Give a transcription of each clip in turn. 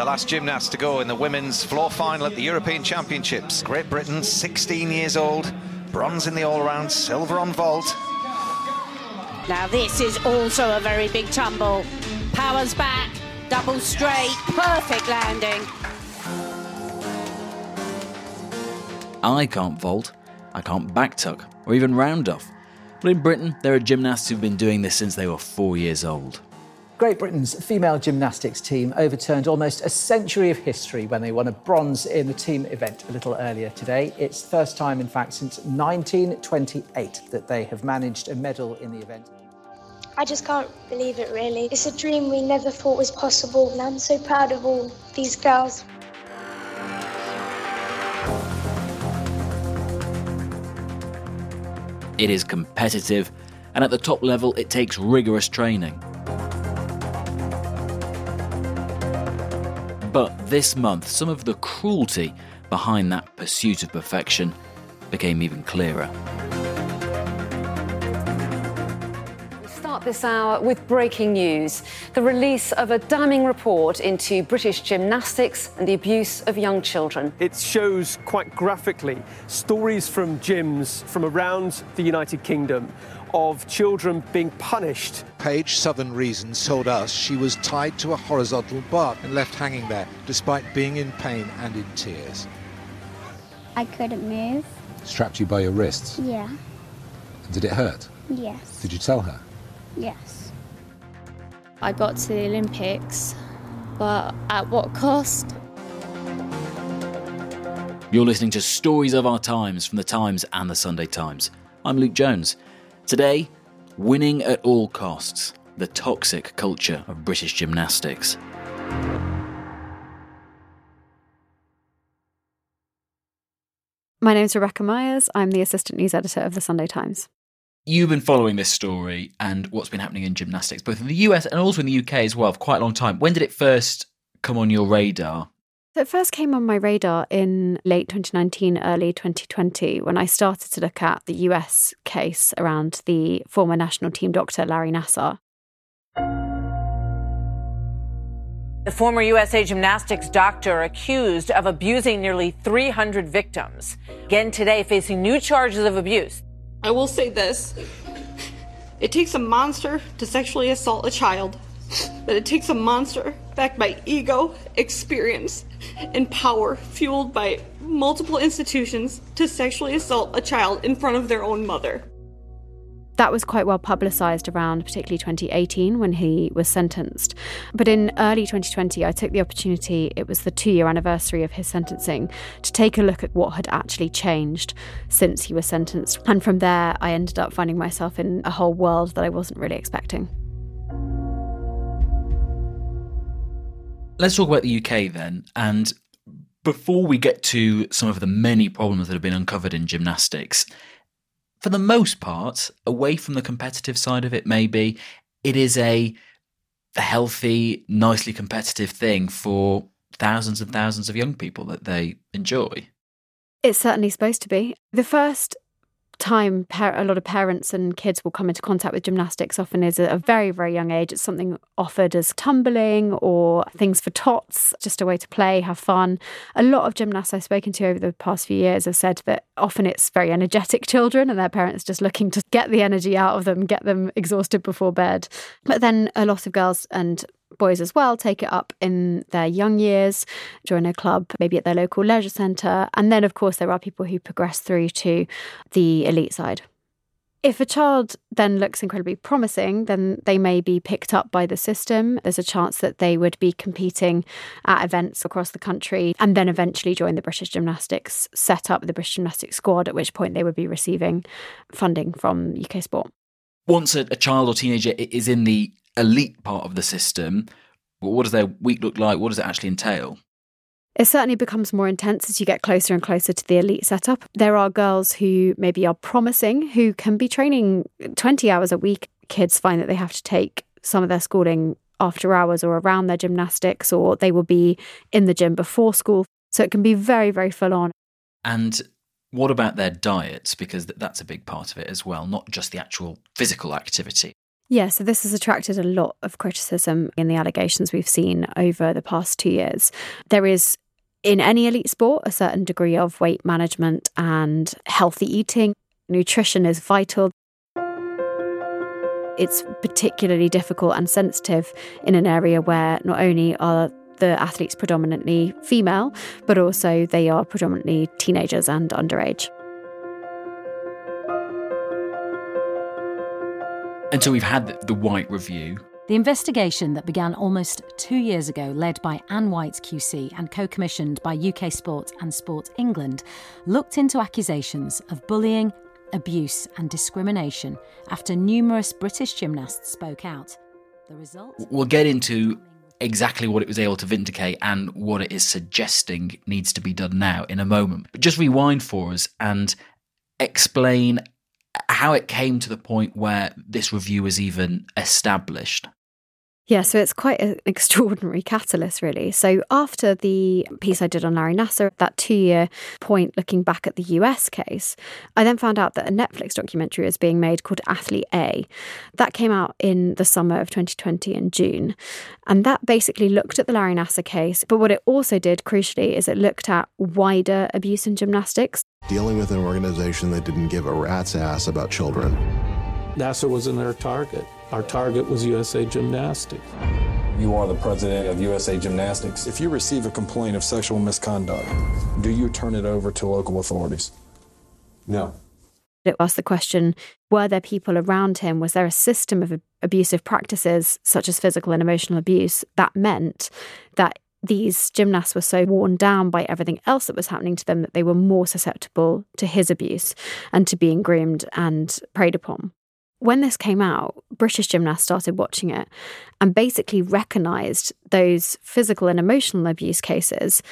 The last gymnast to go in the women's floor final at the European Championships. Great Britain, 16 years old, bronze in the all round, silver on vault. Now, this is also a very big tumble. Powers back, double straight, perfect landing. I can't vault, I can't back tuck, or even round off. But in Britain, there are gymnasts who've been doing this since they were four years old. Great Britain's female gymnastics team overturned almost a century of history when they won a bronze in the team event a little earlier today. It's the first time, in fact, since 1928 that they have managed a medal in the event. I just can't believe it, really. It's a dream we never thought was possible, and I'm so proud of all these girls. It is competitive, and at the top level, it takes rigorous training. This month, some of the cruelty behind that pursuit of perfection became even clearer. We start this hour with breaking news the release of a damning report into British gymnastics and the abuse of young children. It shows quite graphically stories from gyms from around the United Kingdom of children being punished. Page Southern Reasons told us she was tied to a horizontal bar and left hanging there despite being in pain and in tears. I couldn't move. Strapped you by your wrists? Yeah. Did it hurt? Yes. Did you tell her? Yes. I got to the Olympics, but at what cost? You're listening to Stories of Our Times from The Times and The Sunday Times. I'm Luke Jones. Today, winning at all costs the toxic culture of British gymnastics. My name's Rebecca Myers. I'm the assistant news editor of the Sunday Times. You've been following this story and what's been happening in gymnastics, both in the US and also in the UK as well, for quite a long time. When did it first come on your radar? So it first came on my radar in late 2019, early 2020, when I started to look at the US case around the former national team doctor Larry Nassar. The former USA gymnastics doctor accused of abusing nearly 300 victims. Again today, facing new charges of abuse. I will say this it takes a monster to sexually assault a child, but it takes a monster backed by ego, experience, and power fueled by multiple institutions to sexually assault a child in front of their own mother. That was quite well publicised around particularly 2018 when he was sentenced. But in early 2020, I took the opportunity, it was the two year anniversary of his sentencing, to take a look at what had actually changed since he was sentenced. And from there, I ended up finding myself in a whole world that I wasn't really expecting. Let's talk about the UK then. And before we get to some of the many problems that have been uncovered in gymnastics, for the most part, away from the competitive side of it, maybe it is a healthy, nicely competitive thing for thousands and thousands of young people that they enjoy. It's certainly supposed to be. The first time a lot of parents and kids will come into contact with gymnastics often is at a very very young age. It's something offered as tumbling or things for tots just a way to play have fun. A lot of gymnasts i've spoken to over the past few years have said that often it's very energetic children and their parents just looking to get the energy out of them get them exhausted before bed. But then a lot of girls and boys as well take it up in their young years, join a club, maybe at their local leisure centre. And then, of course, there are people who progress through to the elite side. If a child then looks incredibly promising, then they may be picked up by the system. There's a chance that they would be competing at events across the country and then eventually join the British Gymnastics, set up the British Gymnastics squad, at which point they would be receiving funding from UK Sport. Once a, a child or teenager is in the elite part of the system, what does their week look like? What does it actually entail? It certainly becomes more intense as you get closer and closer to the elite setup. There are girls who maybe are promising, who can be training 20 hours a week. Kids find that they have to take some of their schooling after hours or around their gymnastics, or they will be in the gym before school. So it can be very, very full on. And what about their diets? Because that's a big part of it as well, not just the actual physical activity. Yeah, so this has attracted a lot of criticism in the allegations we've seen over the past two years. There is in any elite sport a certain degree of weight management and healthy eating. Nutrition is vital. It's particularly difficult and sensitive in an area where not only are the athletes predominantly female, but also they are predominantly teenagers and underage. And so we've had the White Review. The investigation that began almost two years ago, led by Anne White QC and co commissioned by UK Sport and Sport England, looked into accusations of bullying, abuse, and discrimination after numerous British gymnasts spoke out. The result? We'll get into exactly what it was able to vindicate and what it is suggesting needs to be done now in a moment. But just rewind for us and explain how it came to the point where this review was even established. Yeah, so it's quite an extraordinary catalyst, really. So, after the piece I did on Larry Nassar, that two year point looking back at the US case, I then found out that a Netflix documentary is being made called Athlete A. That came out in the summer of 2020 in June. And that basically looked at the Larry Nassar case. But what it also did, crucially, is it looked at wider abuse in gymnastics. Dealing with an organization that didn't give a rat's ass about children. Nassar wasn't their target. Our target was USA Gymnastics. You are the president of USA Gymnastics. If you receive a complaint of sexual misconduct, do you turn it over to local authorities? No. It asked the question were there people around him? Was there a system of abusive practices, such as physical and emotional abuse, that meant that these gymnasts were so worn down by everything else that was happening to them that they were more susceptible to his abuse and to being groomed and preyed upon? when this came out, British gymnasts started watching it and basically recognized those physical and emotional abuse cases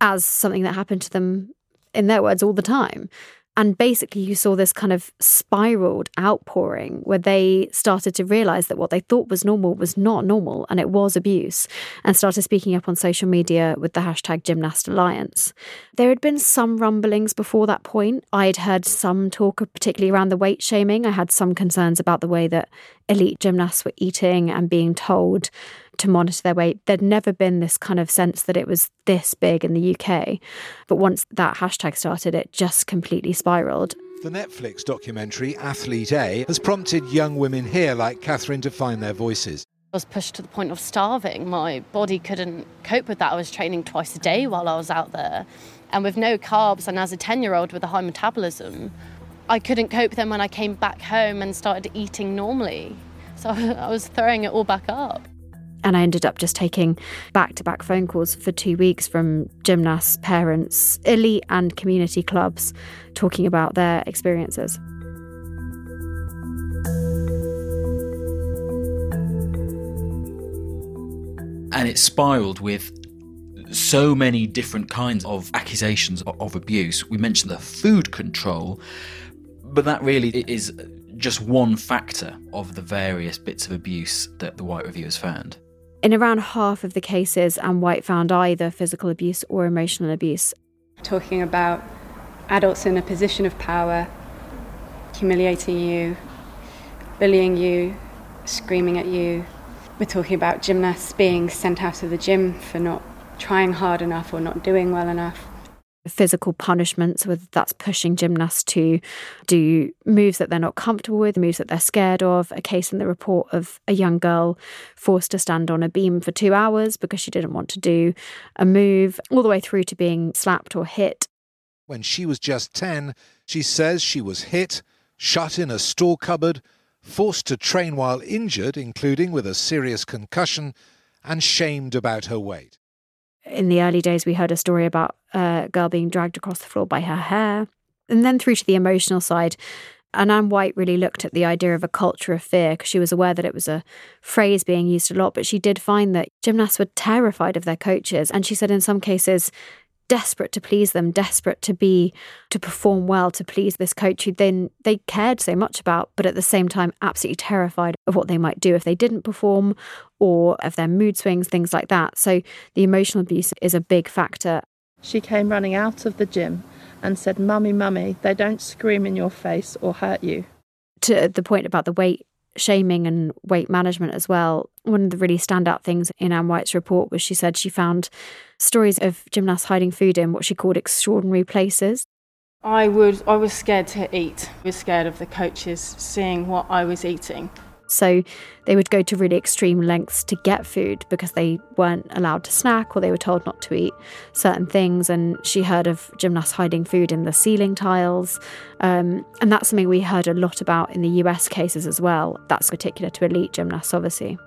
as something that happened to them, in their words, all the time. And basically, you saw this kind of spiraled outpouring where they started to realize that what they thought was normal was not normal and it was abuse, and started speaking up on social media with the hashtag Gymnast Alliance. There had been some rumblings before that point. I had heard some talk, particularly around the weight shaming. I had some concerns about the way that elite gymnasts were eating and being told to monitor their weight. There'd never been this kind of sense that it was this big in the UK. But once that hashtag started, it just completely spiraled. The Netflix documentary Athlete A has prompted young women here like Catherine to find their voices. I was pushed to the point of starving. My body couldn't cope with that. I was training twice a day while I was out there. And with no carbs, and as a 10 year old with a high metabolism, I couldn't cope then when I came back home and started eating normally. So I was throwing it all back up. And I ended up just taking back to back phone calls for two weeks from gymnasts, parents, elite and community clubs talking about their experiences. And it spiraled with so many different kinds of accusations of abuse. We mentioned the food control, but that really is just one factor of the various bits of abuse that the White Review has found. In around half of the cases, Anne White found either physical abuse or emotional abuse. Talking about adults in a position of power humiliating you, bullying you, screaming at you. We're talking about gymnasts being sent out of the gym for not trying hard enough or not doing well enough physical punishments, whether that's pushing gymnasts to do moves that they're not comfortable with, moves that they're scared of. A case in the report of a young girl forced to stand on a beam for two hours because she didn't want to do a move, all the way through to being slapped or hit. When she was just 10, she says she was hit, shut in a store cupboard, forced to train while injured, including with a serious concussion, and shamed about her weight in the early days, we heard a story about a girl being dragged across the floor by her hair. And then through to the emotional side. And Anne White really looked at the idea of a culture of fear because she was aware that it was a phrase being used a lot, but she did find that gymnasts were terrified of their coaches. And she said in some cases, desperate to please them, desperate to be to perform well to please this coach who then they cared so much about, but at the same time absolutely terrified of what they might do if they didn't perform or of their mood swings, things like that. So the emotional abuse is a big factor. She came running out of the gym and said, Mummy, Mummy, they don't scream in your face or hurt you. To the point about the weight shaming and weight management as well. One of the really standout things in Anne White's report was she said she found stories of gymnasts hiding food in what she called extraordinary places. I would I was scared to eat. I was scared of the coaches seeing what I was eating. So they would go to really extreme lengths to get food because they weren't allowed to snack or they were told not to eat certain things. And she heard of gymnasts hiding food in the ceiling tiles. Um, and that's something we heard a lot about in the US cases as well. That's particular to elite gymnasts, obviously.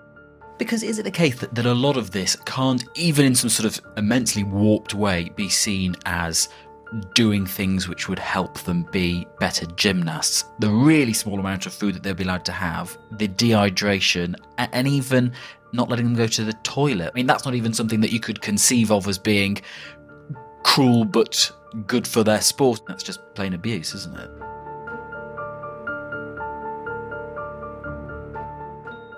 Because is it the case that, that a lot of this can't, even in some sort of immensely warped way, be seen as doing things which would help them be better gymnasts. The really small amount of food that they'll be allowed to have, the dehydration, and even not letting them go to the toilet. I mean, that's not even something that you could conceive of as being cruel but good for their sport. That's just plain abuse, isn't it?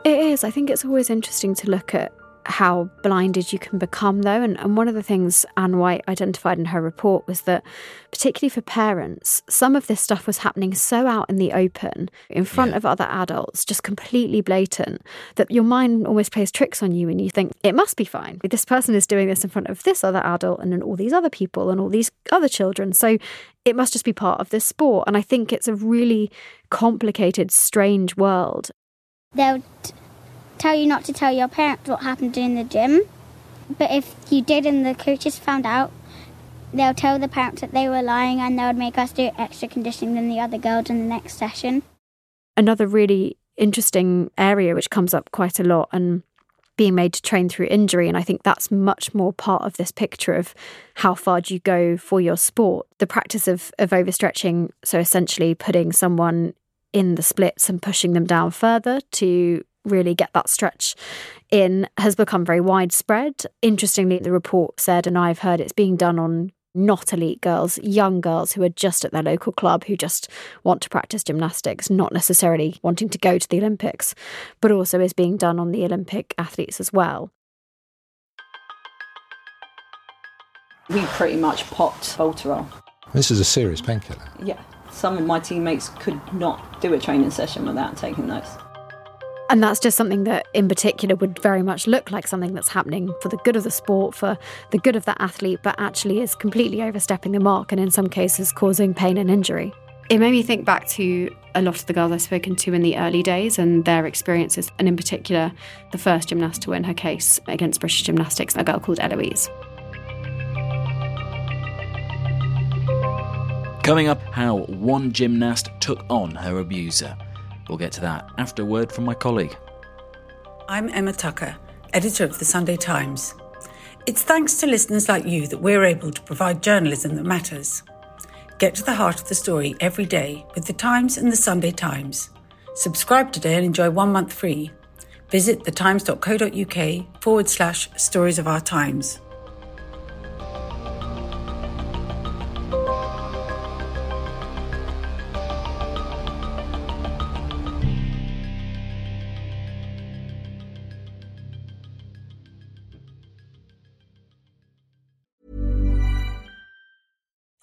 It is. I think it's always interesting to look at how blinded you can become, though. And, and one of the things Anne White identified in her report was that, particularly for parents, some of this stuff was happening so out in the open, in front yeah. of other adults, just completely blatant, that your mind almost plays tricks on you and you think, it must be fine. This person is doing this in front of this other adult and then all these other people and all these other children. So it must just be part of this sport. And I think it's a really complicated, strange world. They'll t- tell you not to tell your parents what happened in the gym. But if you did and the coaches found out, they'll tell the parents that they were lying and they would make us do extra conditioning than the other girls in the next session. Another really interesting area which comes up quite a lot and being made to train through injury. And I think that's much more part of this picture of how far do you go for your sport. The practice of, of overstretching, so essentially putting someone in the splits and pushing them down further to really get that stretch in has become very widespread. Interestingly, the report said, and I've heard it's being done on not elite girls, young girls who are just at their local club who just want to practice gymnastics, not necessarily wanting to go to the Olympics, but also is being done on the Olympic athletes as well. We pretty much popped Voltarol. This is a serious painkiller. Yeah. Some of my teammates could not do a training session without taking those. And that's just something that, in particular, would very much look like something that's happening for the good of the sport, for the good of that athlete, but actually is completely overstepping the mark and, in some cases, causing pain and injury. It made me think back to a lot of the girls I've spoken to in the early days and their experiences, and in particular, the first gymnast to win her case against British Gymnastics, a girl called Eloise. Coming up, how one gymnast took on her abuser. We'll get to that after a word from my colleague. I'm Emma Tucker, editor of the Sunday Times. It's thanks to listeners like you that we're able to provide journalism that matters. Get to the heart of the story every day with the Times and the Sunday Times. Subscribe today and enjoy one month free. Visit thetimes.co.uk forward slash stories of our times.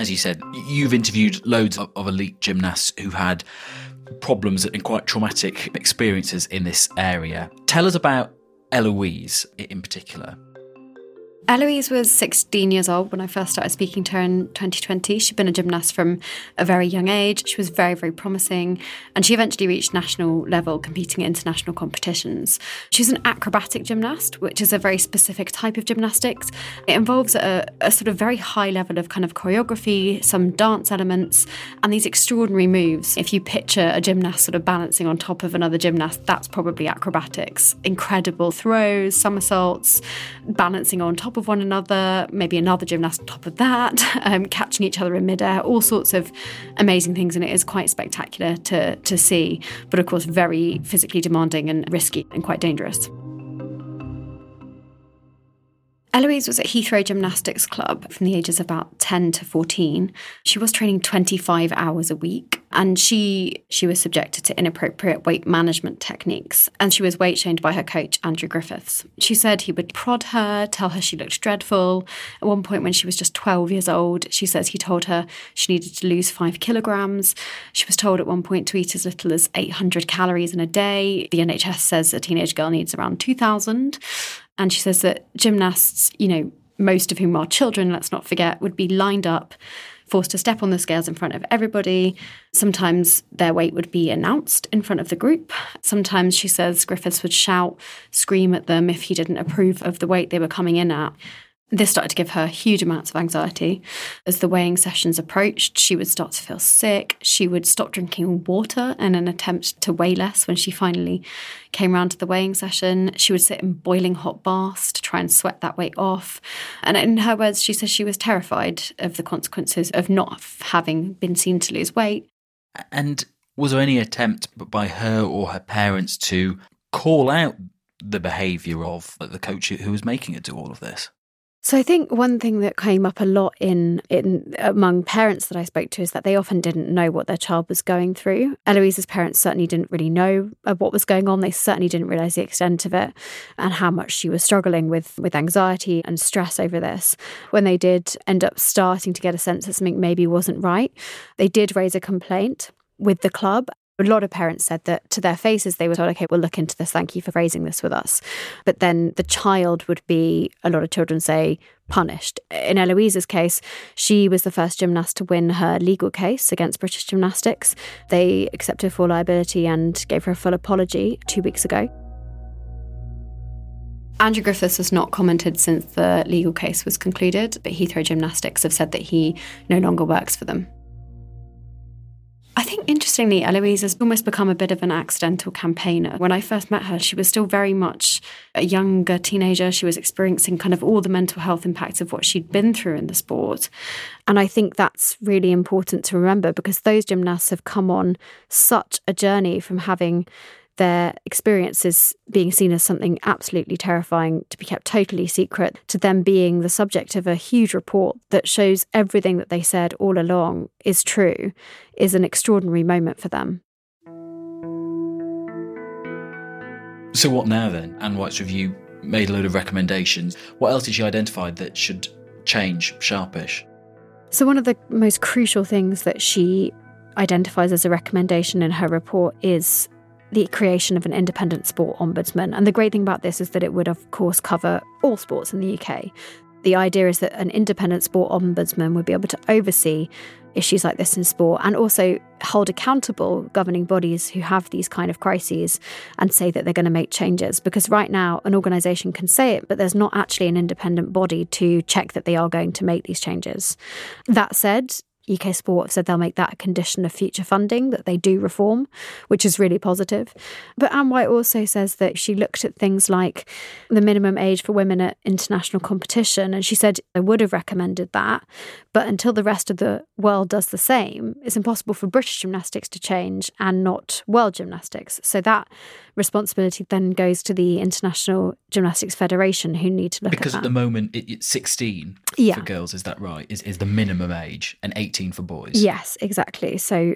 As you said, you've interviewed loads of, of elite gymnasts who had problems and quite traumatic experiences in this area. Tell us about Eloise in particular. Eloise was 16 years old when I first started speaking to her in 2020. She'd been a gymnast from a very young age. She was very, very promising. And she eventually reached national level competing in international competitions. She's an acrobatic gymnast, which is a very specific type of gymnastics. It involves a, a sort of very high level of kind of choreography, some dance elements, and these extraordinary moves. If you picture a gymnast sort of balancing on top of another gymnast, that's probably acrobatics. Incredible throws, somersaults, balancing on top of one another, maybe another gymnast on top of that, um, catching each other in midair, all sorts of amazing things. And it is quite spectacular to, to see, but of course, very physically demanding and risky and quite dangerous. Eloise was at Heathrow Gymnastics Club from the ages of about 10 to 14. She was training 25 hours a week and she she was subjected to inappropriate weight management techniques and she was weight shamed by her coach Andrew Griffiths. She said he would prod her, tell her she looked dreadful. At one point when she was just 12 years old, she says he told her she needed to lose 5 kilograms. She was told at one point to eat as little as 800 calories in a day. The NHS says a teenage girl needs around 2000. And she says that gymnasts, you know, most of whom are children, let's not forget, would be lined up, forced to step on the scales in front of everybody. Sometimes their weight would be announced in front of the group. Sometimes, she says, Griffiths would shout, scream at them if he didn't approve of the weight they were coming in at. This started to give her huge amounts of anxiety. As the weighing sessions approached, she would start to feel sick. She would stop drinking water in an attempt to weigh less when she finally came round to the weighing session. She would sit in boiling hot baths to try and sweat that weight off. And in her words, she says she was terrified of the consequences of not having been seen to lose weight. And was there any attempt by her or her parents to call out the behaviour of the coach who was making her do all of this? So I think one thing that came up a lot in, in among parents that I spoke to is that they often didn't know what their child was going through. Eloise's parents certainly didn't really know what was going on. They certainly didn't realize the extent of it and how much she was struggling with with anxiety and stress over this. When they did end up starting to get a sense that something maybe wasn't right, they did raise a complaint with the club a lot of parents said that to their faces they were told, okay, we'll look into this. Thank you for raising this with us. But then the child would be, a lot of children say, punished. In Eloise's case, she was the first gymnast to win her legal case against British Gymnastics. They accepted full liability and gave her a full apology two weeks ago. Andrew Griffiths has not commented since the legal case was concluded, but Heathrow Gymnastics have said that he no longer works for them. I think interestingly, Eloise has almost become a bit of an accidental campaigner. When I first met her, she was still very much a younger teenager. She was experiencing kind of all the mental health impacts of what she'd been through in the sport. And I think that's really important to remember because those gymnasts have come on such a journey from having their experiences being seen as something absolutely terrifying to be kept totally secret to them being the subject of a huge report that shows everything that they said all along is true is an extraordinary moment for them. So, what now then? Anne White's review made a load of recommendations. What else did she identify that should change sharpish? So, one of the most crucial things that she identifies as a recommendation in her report is the creation of an independent sport ombudsman. And the great thing about this is that it would, of course, cover all sports in the UK. The idea is that an independent sport ombudsman would be able to oversee issues like this in sport and also hold accountable governing bodies who have these kind of crises and say that they're going to make changes. Because right now, an organisation can say it, but there's not actually an independent body to check that they are going to make these changes. That said, UK Sport have said they'll make that a condition of future funding, that they do reform, which is really positive. But Anne White also says that she looked at things like the minimum age for women at international competition, and she said I would have recommended that. But until the rest of the world does the same, it's impossible for British gymnastics to change and not world gymnastics. So that responsibility then goes to the International Gymnastics Federation, who need to look because at at the moment it, it's 16 Yeah. for girls, is that right? Is, is the minimum age and 18 for boys? Yes, exactly. So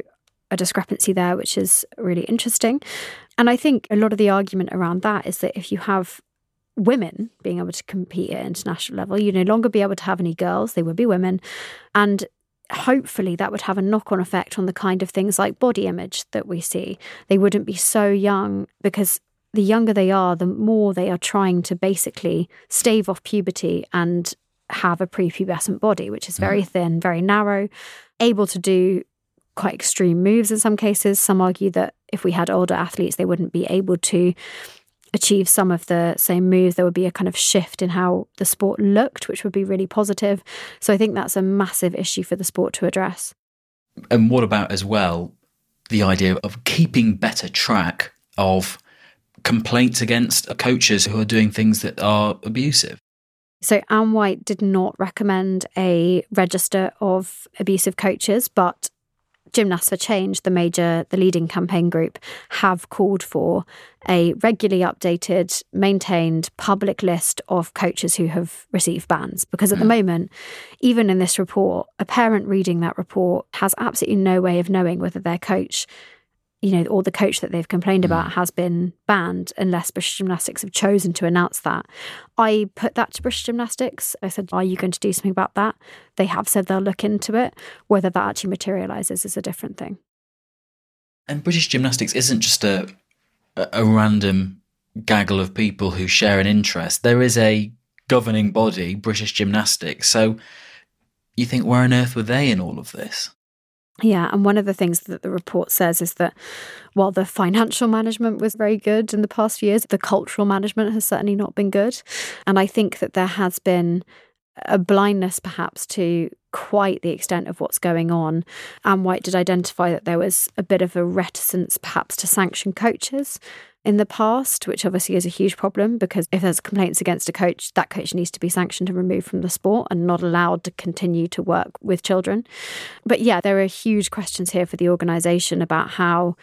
a discrepancy there, which is really interesting. And I think a lot of the argument around that is that if you have women being able to compete at international level, you no longer be able to have any girls, they would be women. And hopefully that would have a knock on effect on the kind of things like body image that we see. They wouldn't be so young because the younger they are, the more they are trying to basically stave off puberty and have a prepubescent body, which is very mm-hmm. thin, very narrow, able to do quite extreme moves in some cases. Some argue that if we had older athletes, they wouldn't be able to achieve some of the same moves. There would be a kind of shift in how the sport looked, which would be really positive. So I think that's a massive issue for the sport to address. And what about as well the idea of keeping better track of complaints against coaches who are doing things that are abusive? So Anne White did not recommend a register of abusive coaches, but Gymnasts for Change, the major, the leading campaign group, have called for a regularly updated, maintained public list of coaches who have received bans. Because at the hmm. moment, even in this report, a parent reading that report has absolutely no way of knowing whether their coach you know, or the coach that they've complained about mm. has been banned unless British Gymnastics have chosen to announce that. I put that to British Gymnastics. I said, Are you going to do something about that? They have said they'll look into it. Whether that actually materialises is a different thing. And British gymnastics isn't just a a a random gaggle of people who share an interest. There is a governing body, British Gymnastics. So you think where on earth were they in all of this? Yeah, and one of the things that the report says is that while the financial management was very good in the past few years, the cultural management has certainly not been good. And I think that there has been a blindness perhaps to quite the extent of what's going on. Anne White did identify that there was a bit of a reticence perhaps to sanction coaches in the past, which obviously is a huge problem because if there's complaints against a coach, that coach needs to be sanctioned and removed from the sport and not allowed to continue to work with children. But yeah, there are huge questions here for the organisation about how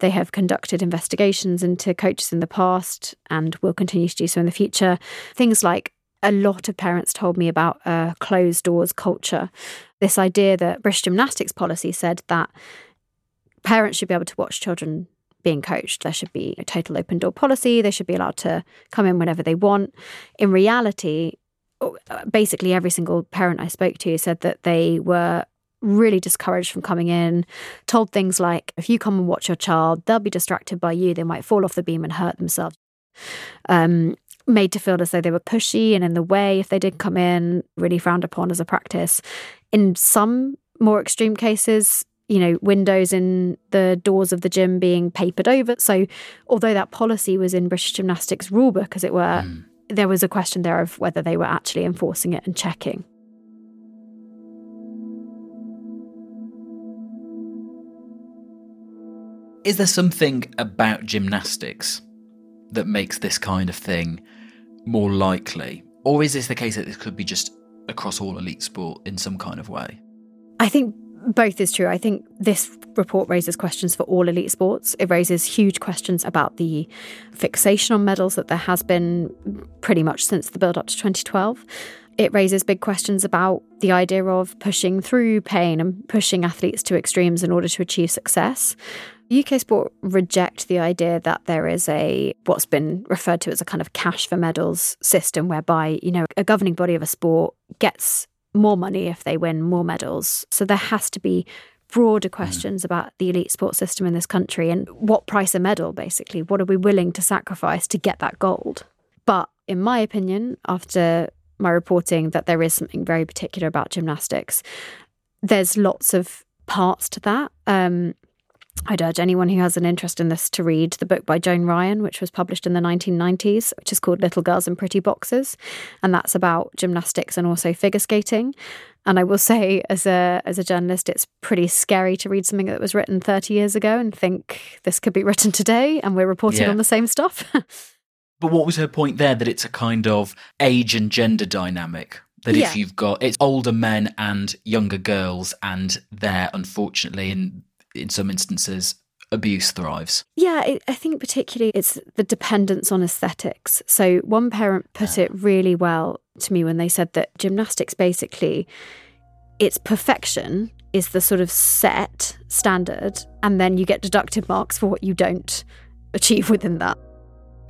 they have conducted investigations into coaches in the past and will continue to do so in the future. Things like a lot of parents told me about a closed doors culture. This idea that British gymnastics policy said that parents should be able to watch children being coached. There should be a total open door policy. They should be allowed to come in whenever they want. In reality, basically every single parent I spoke to said that they were really discouraged from coming in, told things like, if you come and watch your child, they'll be distracted by you. They might fall off the beam and hurt themselves. Um, made to feel as though they were pushy and in the way if they did come in, really frowned upon as a practice. In some more extreme cases, you know, windows in the doors of the gym being papered over. So, although that policy was in British Gymnastics rulebook, as it were, hmm. there was a question there of whether they were actually enforcing it and checking. Is there something about gymnastics that makes this kind of thing more likely? Or is this the case that this could be just across all elite sport in some kind of way? I think both is true. I think this report raises questions for all elite sports. It raises huge questions about the fixation on medals that there has been pretty much since the build up to 2012. It raises big questions about the idea of pushing through pain and pushing athletes to extremes in order to achieve success. UK Sport reject the idea that there is a what's been referred to as a kind of cash for medals system whereby, you know, a governing body of a sport gets more money if they win more medals. So there has to be broader questions mm. about the elite sports system in this country and what price a medal basically. What are we willing to sacrifice to get that gold? But in my opinion, after my reporting that there is something very particular about gymnastics, there's lots of parts to that. Um, I'd urge anyone who has an interest in this to read the book by Joan Ryan, which was published in the 1990s, which is called Little Girls in Pretty Boxes. And that's about gymnastics and also figure skating. And I will say, as a as a journalist, it's pretty scary to read something that was written 30 years ago and think this could be written today and we're reporting yeah. on the same stuff. but what was her point there? That it's a kind of age and gender dynamic that yeah. if you've got it's older men and younger girls and they're unfortunately in in some instances, abuse thrives. Yeah, it, I think particularly it's the dependence on aesthetics. So one parent put it really well to me when they said that gymnastics basically its perfection is the sort of set standard and then you get deducted marks for what you don't achieve within that.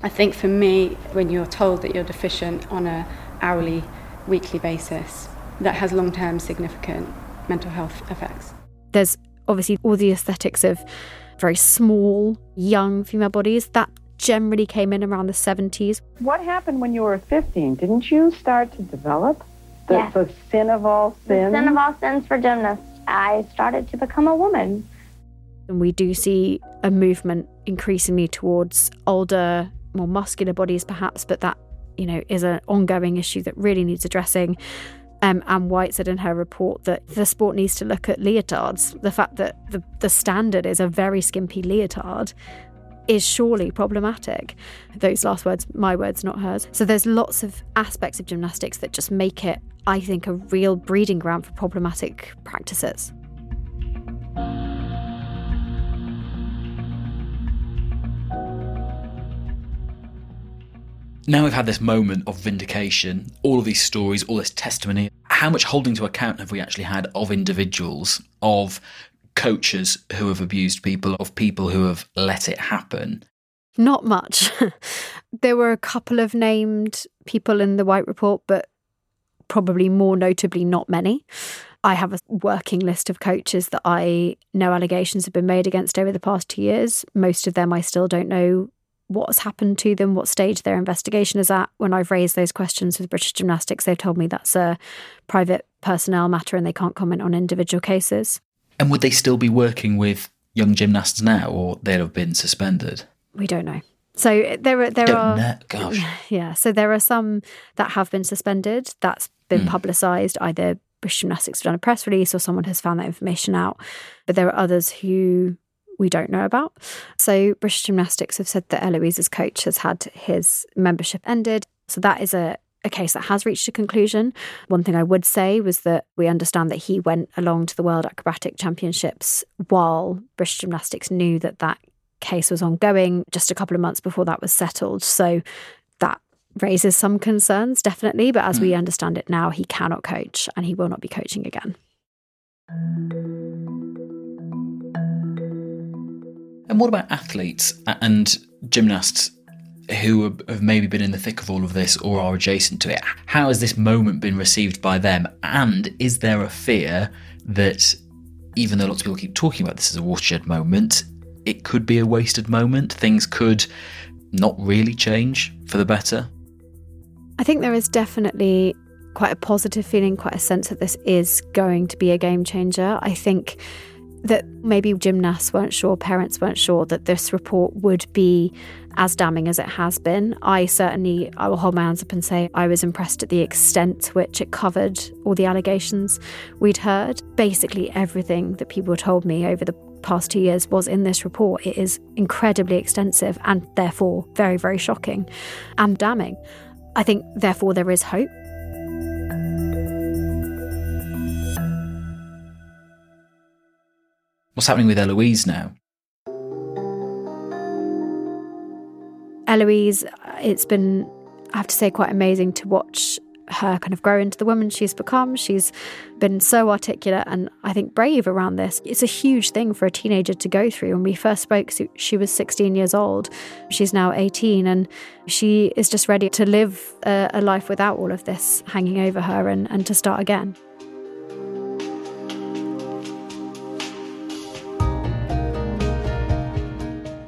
I think for me when you're told that you're deficient on a hourly weekly basis that has long-term significant mental health effects. There's obviously all the aesthetics of very small, young female bodies, that generally came in around the 70s. What happened when you were 15? Didn't you start to develop the, yes. the sin of all sins? The sin of all sins for gymnasts. I started to become a woman. And we do see a movement increasingly towards older, more muscular bodies, perhaps, but that, you know, is an ongoing issue that really needs addressing. Um, Anne White said in her report that the sport needs to look at leotards. The fact that the, the standard is a very skimpy leotard is surely problematic. Those last words, my words, not hers. So there's lots of aspects of gymnastics that just make it, I think, a real breeding ground for problematic practices. Now we've had this moment of vindication, all of these stories, all this testimony. How much holding to account have we actually had of individuals, of coaches who have abused people, of people who have let it happen? Not much. there were a couple of named people in the White Report, but probably more notably, not many. I have a working list of coaches that I know allegations have been made against over the past two years. Most of them I still don't know what's happened to them, what stage their investigation is at. When I've raised those questions with British Gymnastics, they've told me that's a private personnel matter and they can't comment on individual cases. And would they still be working with young gymnasts now, or they'd have been suspended? We don't know. So there are there don't are know. gosh yeah. So there are some that have been suspended. That's been mm. publicised. Either British Gymnastics have done a press release or someone has found that information out. But there are others who we don't know about. So, British Gymnastics have said that Eloise's coach has had his membership ended. So, that is a, a case that has reached a conclusion. One thing I would say was that we understand that he went along to the World Acrobatic Championships while British Gymnastics knew that that case was ongoing just a couple of months before that was settled. So, that raises some concerns, definitely. But as mm. we hmm. understand it now, he cannot coach and he will not be coaching again. And what about athletes and gymnasts who have maybe been in the thick of all of this or are adjacent to it? How has this moment been received by them? And is there a fear that even though lots of people keep talking about this as a watershed moment, it could be a wasted moment? Things could not really change for the better? I think there is definitely quite a positive feeling, quite a sense that this is going to be a game changer. I think that maybe gymnasts weren't sure, parents weren't sure that this report would be as damning as it has been. I certainly, I will hold my hands up and say I was impressed at the extent to which it covered all the allegations we'd heard. Basically, everything that people told me over the past two years was in this report. It is incredibly extensive and therefore very, very shocking and damning. I think, therefore, there is hope. What's happening with Eloise now? Eloise, it's been, I have to say, quite amazing to watch her kind of grow into the woman she's become. She's been so articulate and I think brave around this. It's a huge thing for a teenager to go through. When we first spoke, she was 16 years old. She's now 18 and she is just ready to live a, a life without all of this hanging over her and, and to start again.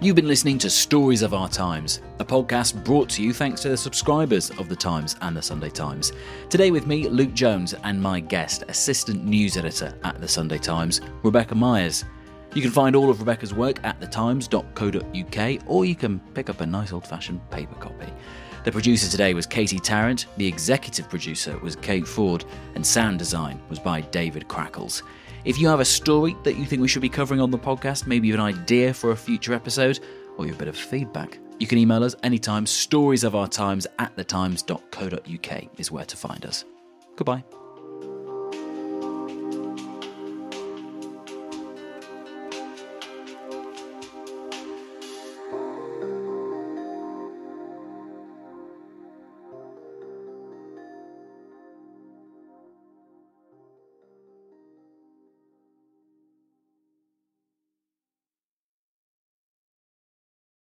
You've been listening to Stories of Our Times, a podcast brought to you thanks to the subscribers of The Times and The Sunday Times. Today with me, Luke Jones, and my guest, assistant news editor at The Sunday Times, Rebecca Myers. You can find all of Rebecca's work at thetimes.co.uk or you can pick up a nice old fashioned paper copy. The producer today was Katie Tarrant, the executive producer was Kate Ford, and sound design was by David Crackles. If you have a story that you think we should be covering on the podcast, maybe an idea for a future episode, or you have a bit of feedback, you can email us anytime. Stories of our times at thetimes.co.uk is where to find us. Goodbye.